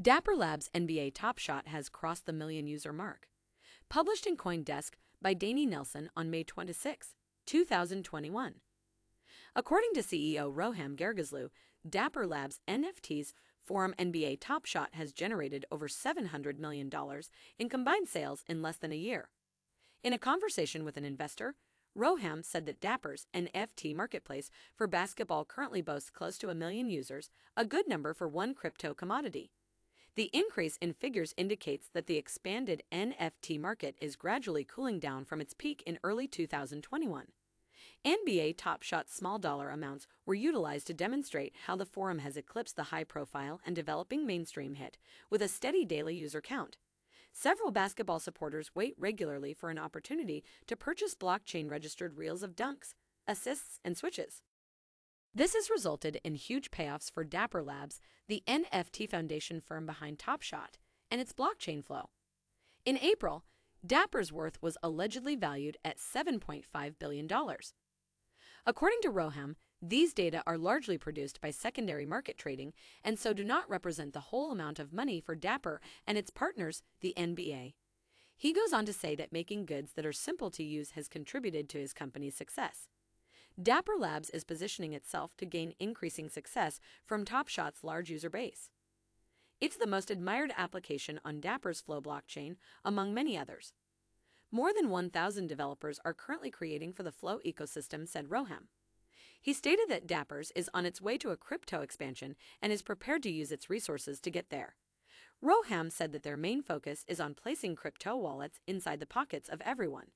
Dapper Labs NBA Top Shot has crossed the million user mark. Published in CoinDesk by Danny Nelson on May 26, 2021. According to CEO Roham Gharegozlou, Dapper Labs NFTs Forum NBA Top Shot has generated over $700 million in combined sales in less than a year. In a conversation with an investor, Roham said that Dapper's NFT marketplace for basketball currently boasts close to a million users, a good number for one crypto commodity. The increase in figures indicates that the expanded NFT market is gradually cooling down from its peak in early 2021. NBA Top Shot small dollar amounts were utilized to demonstrate how the forum has eclipsed the high profile and developing mainstream hit with a steady daily user count. Several basketball supporters wait regularly for an opportunity to purchase blockchain registered reels of dunks, assists, and switches. This has resulted in huge payoffs for Dapper Labs, the NFT foundation firm behind Top Shot, and its blockchain flow. In April, Dapper's worth was allegedly valued at $7.5 billion. According to Roham, these data are largely produced by secondary market trading and so do not represent the whole amount of money for Dapper and its partners, the NBA. He goes on to say that making goods that are simple to use has contributed to his company's success. Dapper Labs is positioning itself to gain increasing success from TopShot's large user base. It's the most admired application on Dapper's Flow blockchain, among many others. More than 1,000 developers are currently creating for the Flow ecosystem, said Roham. He stated that Dappers is on its way to a crypto expansion and is prepared to use its resources to get there. Roham said that their main focus is on placing crypto wallets inside the pockets of everyone.